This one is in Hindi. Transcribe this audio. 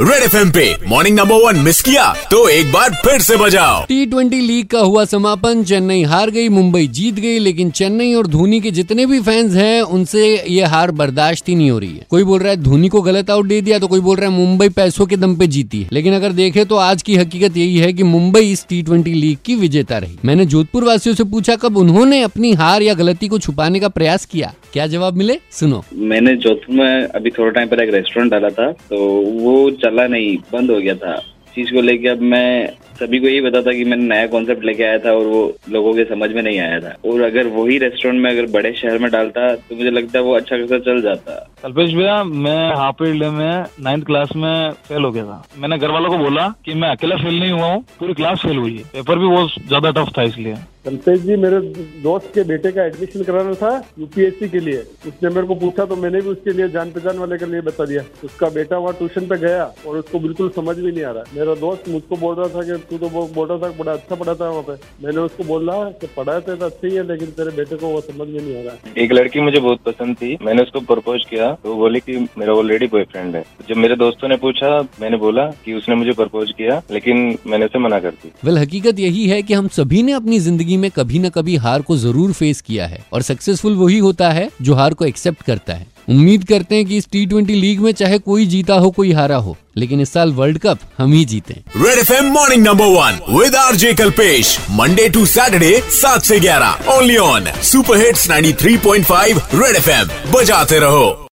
रेड एफ़ पे मॉर्निंग नंबर वन मिस किया तो एक बार फिर से बजाओ। टी ट्वेंटी लीग का हुआ समापन चेन्नई हार गई मुंबई जीत गई लेकिन चेन्नई और धोनी के जितने भी फैंस हैं उनसे ये हार बर्दाश्त ही नहीं हो रही है। कोई बोल रहा है धोनी को गलत आउट दे दिया तो कोई बोल रहा है मुंबई पैसों के दम पे जीती है। लेकिन अगर देखे तो आज की हकीकत यही है की मुंबई इस टी ट्वेंटी लीग की विजेता रही। मैंने जोधपुर वासियों से पूछा कब उन्होंने अपनी हार या गलती को छुपाने का प्रयास किया। क्या जवाब मिले? सुनो। मैंने जोधपुर में अभी थोड़ा टाइम पहले एक रेस्टोरेंट डाला था तो वो चला नहीं, बंद हो गया था। चीज़ को लेके अब मैं सभी को यही बता था कि मैंने नया कॉन्सेप्ट लेके आया था और वो लोगों के समझ में नहीं आया था। और अगर वही रेस्टोरेंट में अगर बड़े शहर में डालता तो मुझे लगता है वो अच्छा खासा चल जाता। कल्पेश भैया, मैं हाफ़ पीरियड में नाइन्थ क्लास में फेल हो गया था। मैंने घर वालों को बोला कि मैं अकेला फेल नहीं हुआ हूँ, पूरी क्लास फेल हुई है। पेपर भी बहुत ज़्यादा टफ था इसलिए। कल्पेश जी मेरे दोस्त के बेटे का एडमिशन कराना था यूपीएससी के लिए। उसने मेरे को पूछा तो मैंने भी उसके लिए जान पहचान वाले के लिए बता दिया। उसका बेटा वहाँ ट्यूशन पे गया और उसको बिल्कुल समझ भी नहीं आ रहा। मेरा दोस्त मुझको बोल रहा था कि तू तो बोल रहा था बड़ा अच्छा पढ़ा था वहाँ पे। मैंने उसको बोला कि पढ़ाया तो अच्छा ही है लेकिन तेरे बेटे को वो समझ में नहीं आ रहा। एक लड़की मुझे बहुत पसंद थी। मैंने उसको प्रपोज किया तो बोली की मेरा ऑलरेडी बॉयफ्रेंड है। जब मेरे दोस्तों ने पूछा मैंने बोला की उसने मुझे प्रपोज किया लेकिन मैंने उसे मना कर दी वेल हकीकत यही है की हम सभी ने अपनी ज़िंदगी में कभी न कभी हार को ज़रूर फेस किया है और सक्सेसफुल वही होता है जो हार को एक्सेप्ट करता है। उम्मीद करते हैं कि इस टी ट्वेंटी लीग में चाहे कोई जीता हो, कोई हारा हो, लेकिन इस साल वर्ल्ड कप हम ही जीते red F M morning number one with R J Kalpesh Monday to Saturday सात से ग्यारह only on super hits 93.5 red F M बजाते रहो।